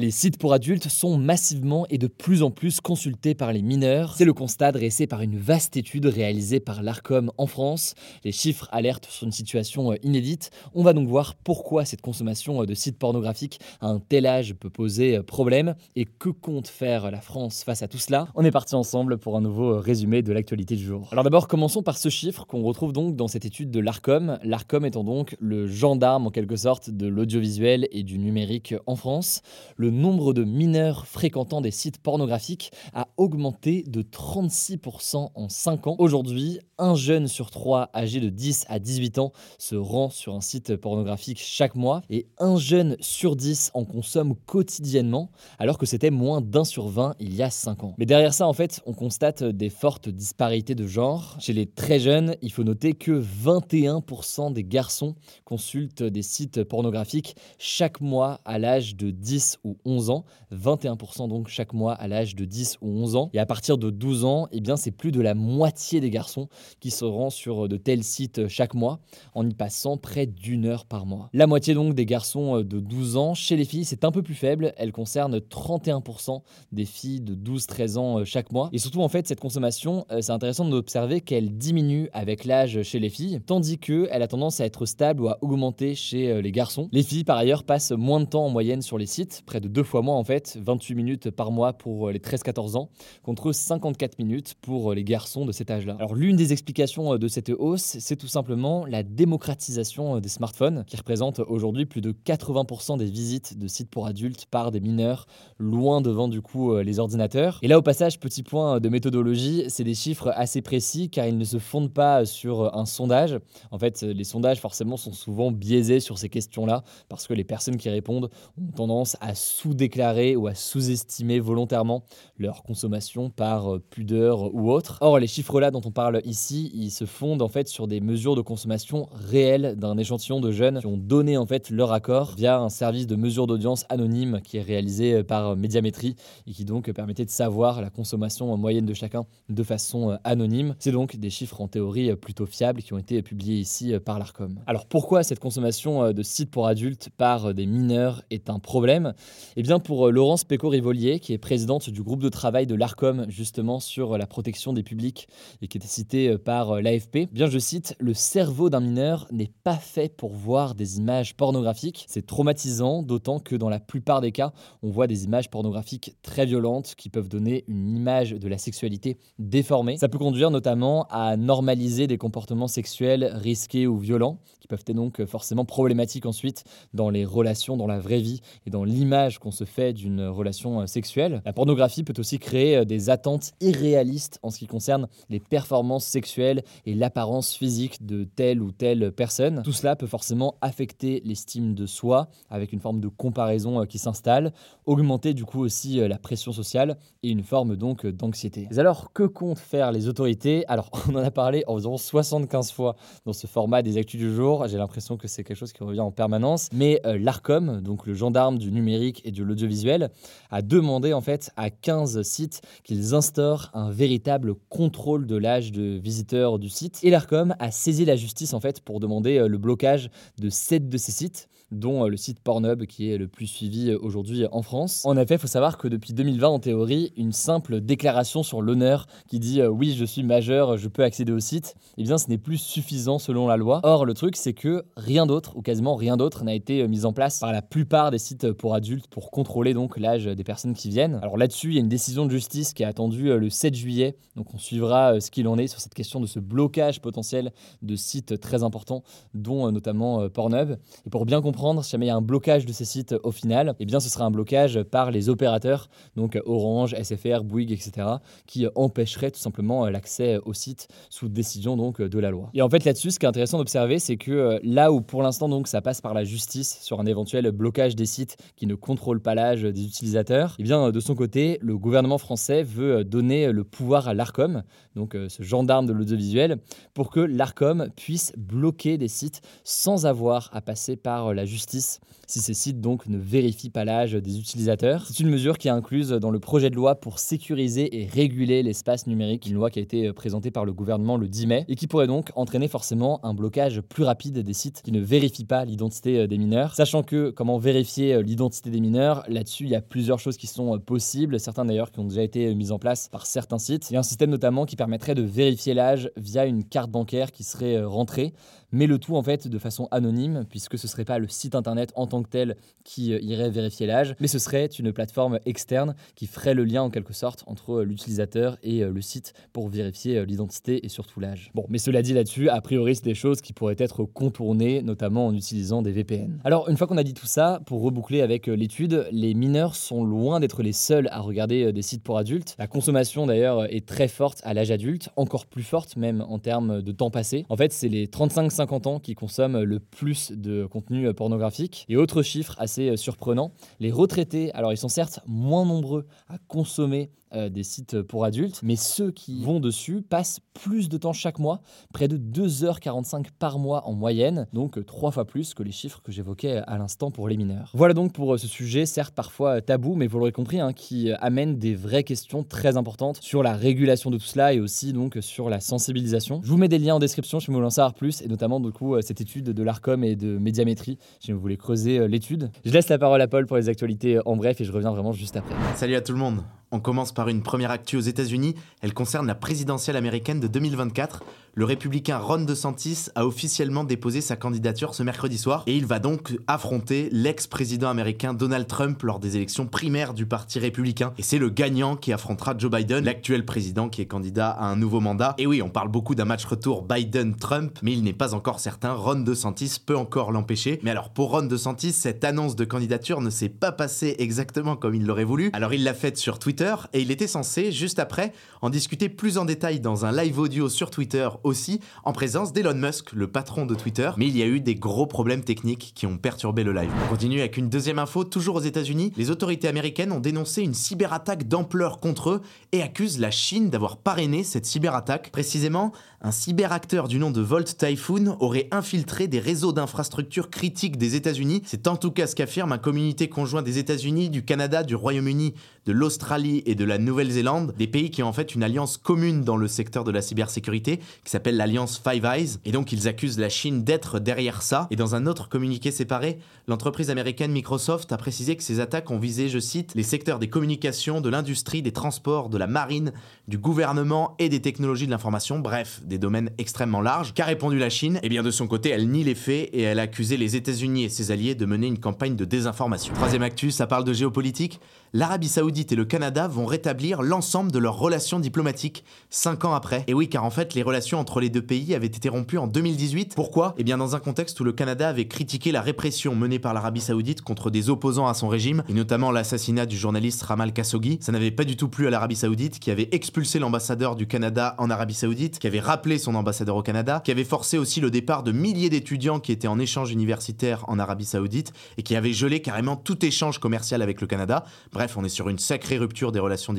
Les sites pour adultes sont massivement et de plus en plus consultés par les mineurs. C'est le constat dressé par une vaste étude réalisée par l'ARCOM en France. Les chiffres alertent sur une situation euh, inédite. On va donc voir pourquoi cette consommation euh, de sites pornographiques à un tel âge peut poser euh, problème et que compte faire la France face à tout cela. On est parti ensemble pour un nouveau résumé de l'actualité du jour. Alors d'abord, commençons par ce chiffre qu'on retrouve donc dans cette étude de l'ARCOM. L'ARCOM étant donc le gendarme en quelque sorte de l'audiovisuel et du numérique en France. Le nombre de mineurs fréquentant des sites pornographiques a augmenté de 36% en 5 ans. Aujourd'hui, un jeune sur trois âgé de 10 à 18 ans se rend sur un site pornographique chaque mois et un jeune sur 10 en consomme quotidiennement alors que c'était moins d'un sur 20 il y a 5 ans. Mais derrière ça, en fait, on constate des fortes disparités de genre. Chez les très jeunes, il faut noter que 21% des garçons consultent des sites pornographiques chaque mois à l'âge de 10 ou 11 ans, 21% donc chaque mois à l'âge de 10 ou 11 ans. Et à partir de 12 ans, eh bien c'est plus de la moitié des garçons qui se rend sur de tels sites chaque mois, en y passant près d'une heure par mois. La moitié donc des garçons de 12 ans, chez les filles c'est un peu plus faible, elle concerne 31% des filles de 12-13 ans chaque mois. Et surtout en fait cette consommation, euh, c'est intéressant d'observer qu'elle diminue avec l'âge chez les filles, tandis qu'elle a tendance à être stable ou à augmenter chez euh, les garçons. Les filles par ailleurs passent moins de temps en moyenne sur les sites, près de deux fois moins en fait, 28 minutes par mois pour euh, les 13-14 ans, contre 54 minutes pour euh, les garçons de cet âge-là. Alors l'une des explications euh, de cette hausse, c'est tout simplement la démocratisation des smartphones, qui représente aujourd'hui plus de 80% des visites de sites pour adultes par des mineurs, loin devant du coup les ordinateurs. Et là au passage, petit point de méthodologie, c'est des chiffres assez précis car ils ne se fondent pas sur un sondage. En fait, les sondages forcément sont souvent biaisés sur ces questions-là, parce que les personnes qui répondent ont tendance à sous-déclarer ou à sous-estimer volontairement leur consommation par euh, pudeur ou autre. Or, les chiffres-là dont on parle ici, ils se fondent en fait sur des mesures de consommation réelles d'un échantillon de jeunes qui ont donné en fait leur accord via un service de mesure d'audience anonyme qui est réalisé euh, par Médiamétrie et qui donc permettait de savoir la consommation moyenne de chacun de façon euh, anonyme. C'est donc des chiffres en théorie plutôt fiables qui ont été publiés ici par l'ARCOM. Alors pourquoi cette consommation de sites pour adultes par des mineurs est un problème? Eh bien, pour euh, Laurence Péco-Rivolier, qui est présidente du groupe de travail de l'ARCOM, justement sur euh, la protection des publics et qui était citée euh, par l'AFP, eh bien, je cite Le cerveau d'un mineur n'est pas fait pour voir des images pornographiques. C'est traumatisant, d'autant que dans la plupart des cas, on voit des images pornographiques très violentes qui peuvent donner une image de la sexualité déformée. Ça peut conduire notamment à normaliser des comportements sexuels risqués ou violents, qui peuvent être donc forcément problématiques ensuite dans les relations, dans la vraie vie et dans l'image qu'on se fait d'une relation euh, sexuelle. La pornographie peut aussi créer euh, des attentes irréalistes en ce qui concerne les performances sexuelles et l'apparence physique de telle ou telle personne. Tout cela peut forcément affecter l'estime de soi avec une forme de comparaison euh, qui s'installe, augmenter du coup aussi la pression sociale et une forme donc d'anxiété. Alors que comptent faire les autorités? Alors on en a parlé environ 75 fois dans ce format des actus du jour. J'ai l'impression que c'est quelque chose qui revient en permanence. Mais l'ARCOM, donc le gendarme du numérique et de l'audiovisuel, a demandé en fait à 15 sites qu'ils instaurent un véritable contrôle de l'âge de visiteurs du site. Et l'ARCOM a saisi la justice en fait pour demander euh, le blocage de 7 de ces sites, dont euh, le site Pornhub qui est le plus suivi euh, aujourd'hui en France. En effet, il faut savoir que depuis 2020, en théorie, une simple déclaration sur l'honneur qui dit oui, je suis majeur, je peux accéder au site, eh bien ce n'est plus suffisant selon la loi. Or, le truc, c'est que rien d'autre, ou quasiment rien d'autre, n'a été mis en place par la plupart des sites pour adultes pour contrôler donc l'âge des personnes qui viennent. Alors là-dessus, il y a une décision de justice qui est attendue le 7 juillet. Donc on suivra ce qu'il en est sur cette question de ce blocage potentiel de sites très importants, dont notamment Pornhub. Et pour bien comprendre, si jamais il y a un blocage de ces sites au final, eh bien ce sera un blocage par les opérateurs, donc Orange, SFR, Bouygues, etc., qui empêcherait tout simplement l'accès au site sous décision donc de la loi. Et en fait là-dessus, ce qui est intéressant d'observer, c'est que là où pour l'instant donc ça passe par la justice sur un éventuel blocage des sites qui ne contrôlent pas des utilisateurs, eh bien de son côté, le gouvernement français veut donner le pouvoir à l'Arcom, donc ce gendarme de l'audiovisuel, pour que l'Arcom puisse bloquer des sites sans avoir à passer par la justice si ces sites donc ne vérifient pas l'âge des utilisateurs. C'est une mesure qui est incluse dans le projet de loi pour sécuriser et réguler l'espace numérique, une loi qui a été présentée par le gouvernement le 10 mai et qui pourrait donc entraîner forcément un blocage plus rapide des sites qui ne vérifient pas l'identité des mineurs. Sachant que comment vérifier l'identité des mineurs, là-dessus il y a plusieurs choses qui sont possibles, certains d'ailleurs qui ont déjà été mises en place par certains sites. Il y a un système notamment qui permettrait de vérifier l'âge via une carte bancaire qui serait rentrée mais le tout en fait de façon anonyme, puisque ce serait pas le site internet en tant que tel qui euh, irait vérifier l'âge, mais ce serait une plateforme externe qui ferait le lien en quelque sorte entre euh, l'utilisateur et euh, le site pour vérifier l'identité et surtout l'âge. Bon, mais cela dit là-dessus, a priori c'est des choses qui pourraient être contournées, notamment en utilisant des VPN. Alors une fois qu'on a dit tout ça, pour reboucler avec l'étude, les mineurs sont loin d'être les seuls à regarder des sites pour adultes. La consommation d'ailleurs est très forte à l'âge adulte, encore plus forte même en termes de temps passé. En fait, c'est les 35 50 ans qui consomment le plus de contenu pornographique. Et autre chiffre assez surprenant, les retraités, alors ils sont certes moins nombreux à consommer euh, des sites pour adultes, mais ceux qui vont dessus passent plus de temps chaque mois, près de 2h45 par mois en moyenne, donc trois fois plus que les chiffres que j'évoquais à l'instant pour les mineurs. Voilà donc pour euh, ce sujet, certes parfois tabou, mais vous l'aurez compris, hein, qui amène des vraies questions très importantes sur la régulation de tout cela et aussi donc sur la sensibilisation. Je vous mets des liens en description si vous savoir plus, et notamment du coup euh, cette étude de l'ARCOM et de médiamétrie, si vous voulez creuser l'étude. Je laisse la parole à Paul pour les actualités en bref et je reviens vraiment juste après. Salut à tout le monde on commence par une première actu aux États-Unis. Elle concerne la présidentielle américaine de 2024 le républicain Ron DeSantis a officiellement déposé sa candidature ce mercredi soir et il va donc affronter l'ex-président américain Donald Trump lors des élections primaires du Parti républicain. Et c'est le gagnant qui affrontera Joe Biden, l'actuel président qui est candidat à un nouveau mandat. Et oui, on parle beaucoup d'un match retour Biden-Trump, mais il n'est pas encore certain. Ron DeSantis peut encore l'empêcher. Mais alors pour Ron DeSantis, cette annonce de candidature ne s'est pas passée exactement comme il l'aurait voulu. Alors il l'a faite sur Twitter et il était censé, juste après, en discuter plus en détail dans un live audio sur Twitter aussi en présence d'Elon Musk, le patron de Twitter. Mais il y a eu des gros problèmes techniques qui ont perturbé le live. On continue avec une deuxième info, toujours aux États-Unis. Les autorités américaines ont dénoncé une cyberattaque d'ampleur contre eux et accusent la Chine d'avoir parrainé cette cyberattaque. Précisément, un cyberacteur du nom de Volt Typhoon aurait infiltré des réseaux d'infrastructures critiques des États-Unis. C'est en tout cas ce qu'affirme un communauté conjoint des États-Unis, du Canada, du Royaume-Uni, de l'Australie et de la Nouvelle-Zélande, des pays qui ont en fait une alliance commune dans le secteur de la cybersécurité qui s'appelle l'alliance Five Eyes. Et donc ils accusent la Chine d'être derrière ça. Et dans un autre communiqué séparé, l'entreprise américaine Microsoft a précisé que ces attaques ont visé, je cite, les secteurs des communications, de l'industrie, des transports, de la marine, du gouvernement et des technologies de l'information, bref, des domaines extrêmement larges. Qu'a répondu la Chine? Eh bien de son côté, elle nie les faits et elle a accusé les États-Unis et ses alliés de mener une campagne de désinformation. Troisième actus, ça parle de géopolitique. L'Arabie Saoudite et le Canada vont rétablir l'ensemble de leurs relations diplomatiques cinq ans après. Et oui, car en fait, les relations entre les deux pays avaient été rompues en 2018. Pourquoi? Eh bien dans un contexte où le Canada avait critiqué la répression menée par l'Arabie Saoudite contre des opposants à son régime, et notamment l'assassinat du journaliste Ramal Khashoggi. Ça n'avait pas du tout plu à l'Arabie Saoudite, qui avait expulsé l'ambassadeur du Canada en Arabie Saoudite, qui avait rappelé son ambassadeur au Canada, qui avait forcé aussi le départ de milliers d'étudiants qui étaient en échange universitaire en Arabie Saoudite et qui avait gelé carrément tout échange commercial avec le Canada. Bref, on est sur une sacrée rupture des relations.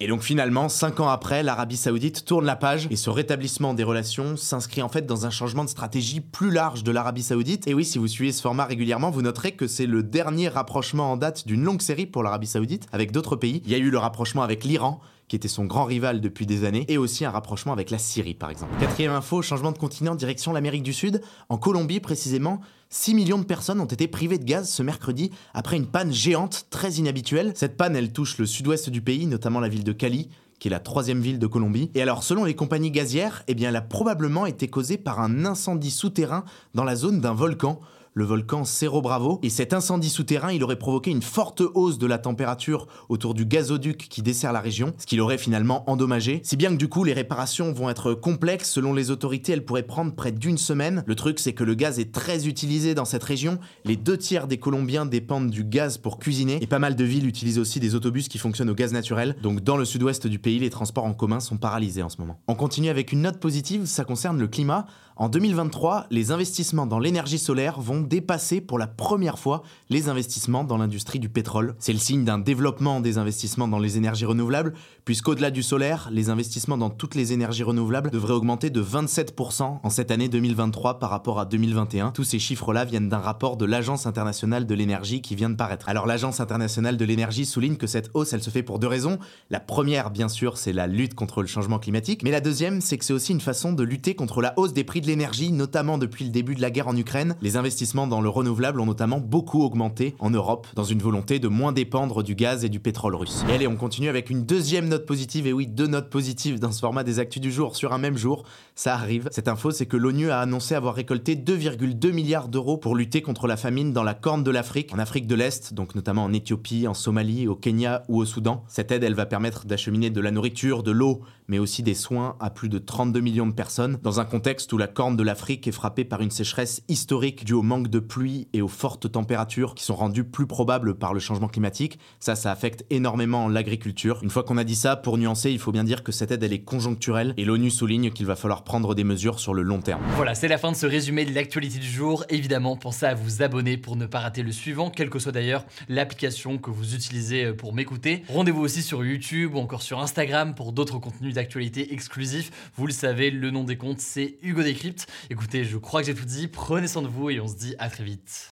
Et donc finalement, cinq ans après, l'Arabie Saoudite tourne la page et ce rétablissement des relations s'inscrit en fait dans un changement de stratégie plus large de l'Arabie Saoudite. Et oui, si vous suivez ce format régulièrement, vous noterez que c'est le dernier rapprochement en date d'une longue série pour l'Arabie Saoudite avec d'autres pays. Il y a eu le rapprochement avec l'Iran, qui était son grand rival depuis des années, et aussi un rapprochement avec la Syrie par exemple. Quatrième info, changement de continent direction l'Amérique du Sud. En Colombie précisément, 6 millions de personnes ont été privées de gaz ce mercredi après une panne géante très inhabituelle. Cette panne, elle touche le sud-ouest du pays, notamment la ville de Cali, qui est la troisième ville de Colombie. Et alors, selon les compagnies gazières, eh elle a probablement été causée par un incendie souterrain dans la zone d'un volcan. Le volcan Cerro Bravo. Et cet incendie souterrain, il aurait provoqué une forte hausse de la température autour du gazoduc qui dessert la région, ce qui l'aurait finalement endommagé. Si bien que du coup, les réparations vont être complexes. Selon les autorités, elles pourraient prendre près d'une semaine. Le truc, c'est que le gaz est très utilisé dans cette région. Les deux tiers des Colombiens dépendent du gaz pour cuisiner. Et pas mal de villes utilisent aussi des autobus qui fonctionnent au gaz naturel. Donc dans le sud-ouest du pays, les transports en commun sont paralysés en ce moment. On continue avec une note positive, ça concerne le climat. En 2023, les investissements dans l'énergie solaire vont dépasser pour la première fois les investissements dans l'industrie du pétrole. C'est le signe d'un développement des investissements dans les énergies renouvelables, puisqu'au-delà du solaire, les investissements dans toutes les énergies renouvelables devraient augmenter de 27% en cette année 2023 par rapport à 2021. Tous ces chiffres-là viennent d'un rapport de l'Agence internationale de l'énergie qui vient de paraître. Alors l'Agence internationale de l'énergie souligne que cette hausse, elle se fait pour deux raisons. La première, bien sûr, c'est la lutte contre le changement climatique, mais la deuxième, c'est que c'est aussi une façon de lutter contre la hausse des prix de notamment depuis le début de la guerre en Ukraine. Les investissements dans le renouvelable ont notamment beaucoup augmenté en Europe, dans une volonté de moins dépendre du gaz et du pétrole russe. Et allez, on continue avec une deuxième note positive, et oui, deux notes positives dans ce format des actus du jour sur un même jour. Ça arrive. Cette info, c'est que l'ONU a annoncé avoir récolté 2,2 milliards d'euros pour lutter contre la famine dans la corne de l'Afrique, en Afrique de l'Est, donc notamment en Éthiopie, en Somalie, au Kenya ou au Soudan. Cette aide, elle va permettre d'acheminer de la nourriture, de l'eau, mais aussi des soins à plus de 32 millions de personnes, dans un contexte où la corne de l'Afrique est frappée par une sécheresse historique due au manque de pluie et aux fortes températures qui sont rendues plus probables par le changement climatique. Ça, ça affecte énormément l'agriculture. Une fois qu'on a dit ça, pour nuancer, il faut bien dire que cette aide, elle est conjoncturelle et l'ONU souligne qu'il va falloir prendre des mesures sur le long terme. Voilà, c'est la fin de ce résumé de l'actualité du jour. Évidemment, pensez à vous abonner pour ne pas rater le suivant, quelle que soit d'ailleurs l'application que vous utilisez euh, pour m'écouter. Rendez-vous aussi sur YouTube ou encore sur Instagram pour d'autres contenus d'actualité exclusifs. Vous le savez, le nom des comptes, c'est Hugo Écoutez, je crois que j'ai tout dit. Prenez soin de vous et on se dit à très vite.